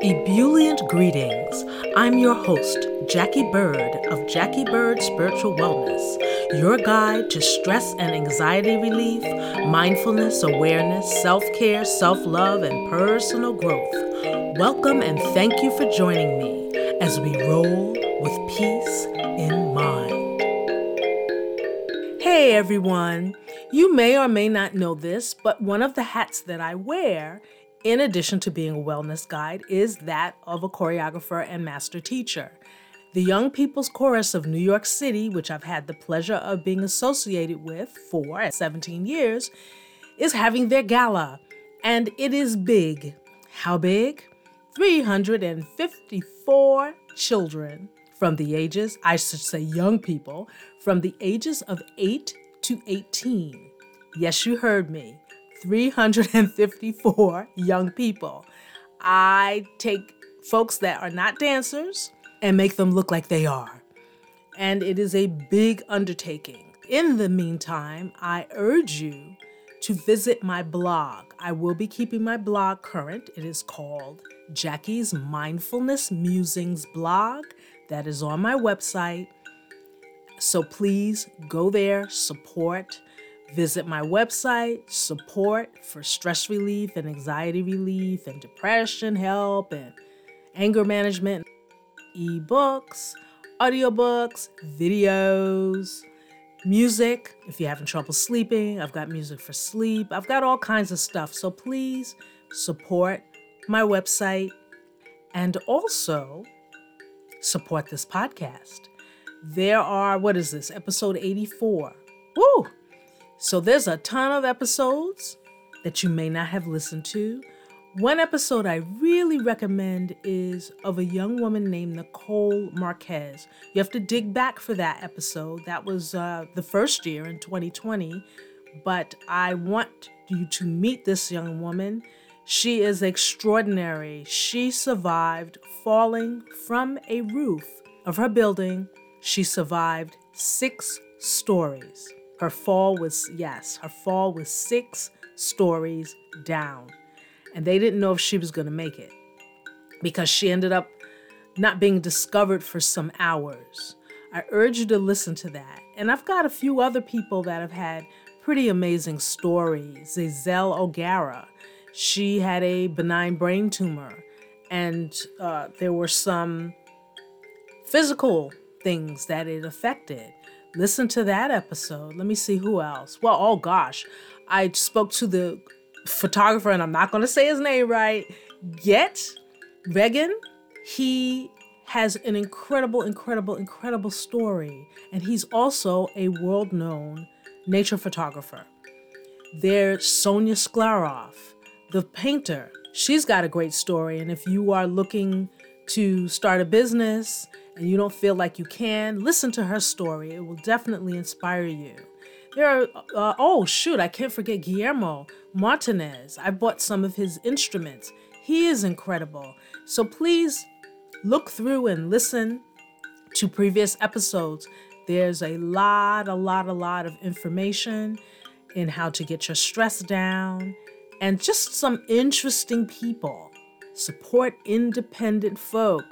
Ebullient greetings. I'm your host, Jackie Bird of Jackie Bird Spiritual Wellness, your guide to stress and anxiety relief, mindfulness, awareness, self care, self love, and personal growth. Welcome and thank you for joining me as we roll with peace in mind. Hey everyone! You may or may not know this, but one of the hats that I wear in addition to being a wellness guide, is that of a choreographer and master teacher. The Young People's Chorus of New York City, which I've had the pleasure of being associated with for 17 years, is having their gala. And it is big. How big? 354 children from the ages, I should say young people, from the ages of 8 to 18. Yes, you heard me. 354 young people. I take folks that are not dancers and make them look like they are. And it is a big undertaking. In the meantime, I urge you to visit my blog. I will be keeping my blog current. It is called Jackie's Mindfulness Musings blog. That is on my website. So please go there, support, Visit my website, support for stress relief and anxiety relief and depression help and anger management, ebooks, audiobooks, videos, music. If you're having trouble sleeping, I've got music for sleep. I've got all kinds of stuff. So please support my website and also support this podcast. There are, what is this, episode 84? Woo! So there's a ton of episodes that you may not have listened to. One episode I really recommend is of a young woman named Nicole Marquez. You have to dig back for that episode. That was uh, the first year in 2020. But I want you to meet this young woman. She is extraordinary. She survived falling from a roof of her building. She survived six stories. Her fall was, yes, her fall was six stories down. And they didn't know if she was going to make it because she ended up not being discovered for some hours. I urge you to listen to that. And I've got a few other people that have had pretty amazing stories. Zazelle O'Gara, she had a benign brain tumor, and uh, there were some physical things that it affected. Listen to that episode. Let me see who else. Well, oh gosh, I spoke to the photographer, and I'm not going to say his name right yet. Regan, he has an incredible, incredible, incredible story, and he's also a world known nature photographer. There's Sonia Sklarov, the painter. She's got a great story, and if you are looking to start a business and you don't feel like you can, listen to her story. It will definitely inspire you. There are, uh, oh shoot, I can't forget Guillermo Martinez. I bought some of his instruments. He is incredible. So please look through and listen to previous episodes. There's a lot, a lot, a lot of information in how to get your stress down and just some interesting people. Support independent folk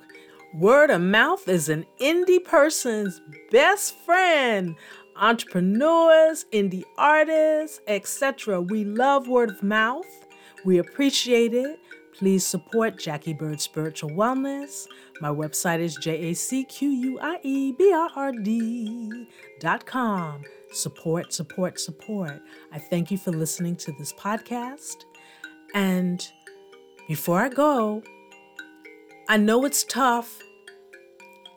Word of mouth is an indie person's best friend. Entrepreneurs, indie artists, etc. We love word of mouth. We appreciate it. Please support Jackie Bird Spiritual Wellness. My website is jacquiebird.com. Support, support, support. I thank you for listening to this podcast. And before I go, I know it's tough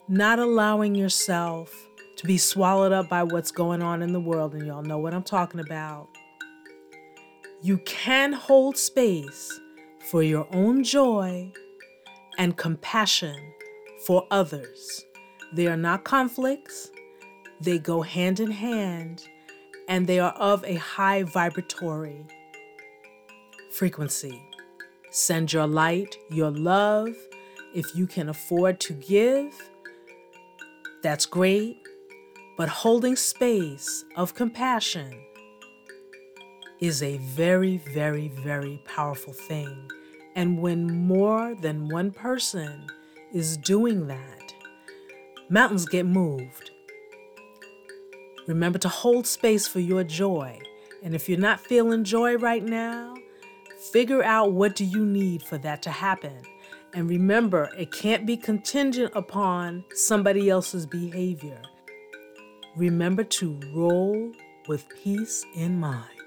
not allowing yourself to be swallowed up by what's going on in the world, and y'all know what I'm talking about. You can hold space for your own joy and compassion for others. They are not conflicts, they go hand in hand, and they are of a high vibratory frequency. Send your light, your love, if you can afford to give that's great, but holding space of compassion is a very, very, very powerful thing. And when more than one person is doing that, mountains get moved. Remember to hold space for your joy. And if you're not feeling joy right now, figure out what do you need for that to happen. And remember, it can't be contingent upon somebody else's behavior. Remember to roll with peace in mind.